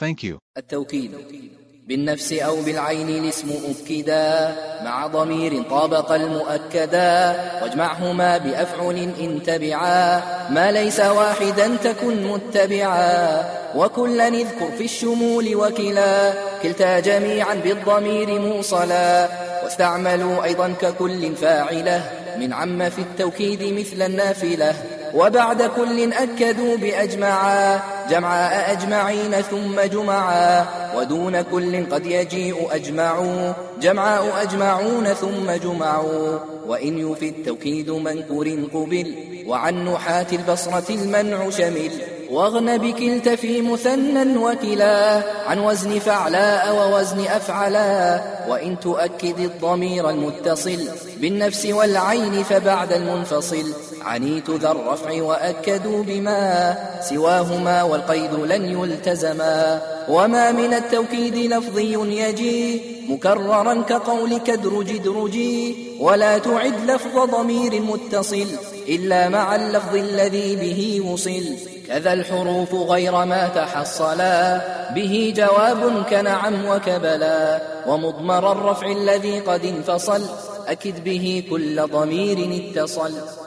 Thank you. التوكيد. بالنفس أو بالعين الاسم أكدا. مع ضمير طابق المؤكدا. واجمعهما بأفعل إن تبعا. ما ليس واحدا تكن متبعا. وكلا اذكر في الشمول وكلا. كلتا جميعا بالضمير موصلا. واستعملوا أيضا ككل فاعلة. من عم في التوكيد مثل النافلة. وبعد كل أكدوا بأجمعا جمعاء أجمعين ثم جمعا ودون كل قد يجيء أجمعوا جمعاء أجمعون ثم جمعوا وإن يفي التوكيد منكر قبل وعن نحاة البصرة المنع شمل. واغن بكلت في مثنى وكلا عن وزن فعلاء ووزن أفعلا وإن تؤكد الضمير المتصل بالنفس والعين فبعد المنفصل عنيت ذا الرفع وأكدوا بما سواهما والقيد لن يلتزما وما من التوكيد لفظي يجي مكررا كقولك ادرج ادرجي ولا تعد لفظ ضمير متصل إلا مع اللفظ الذي به وصل. كذا الحروف غير ما تحصلا. به جواب كنعم وكبلا. ومضمر الرفع الذي قد انفصل. أكد به كل ضمير اتصل.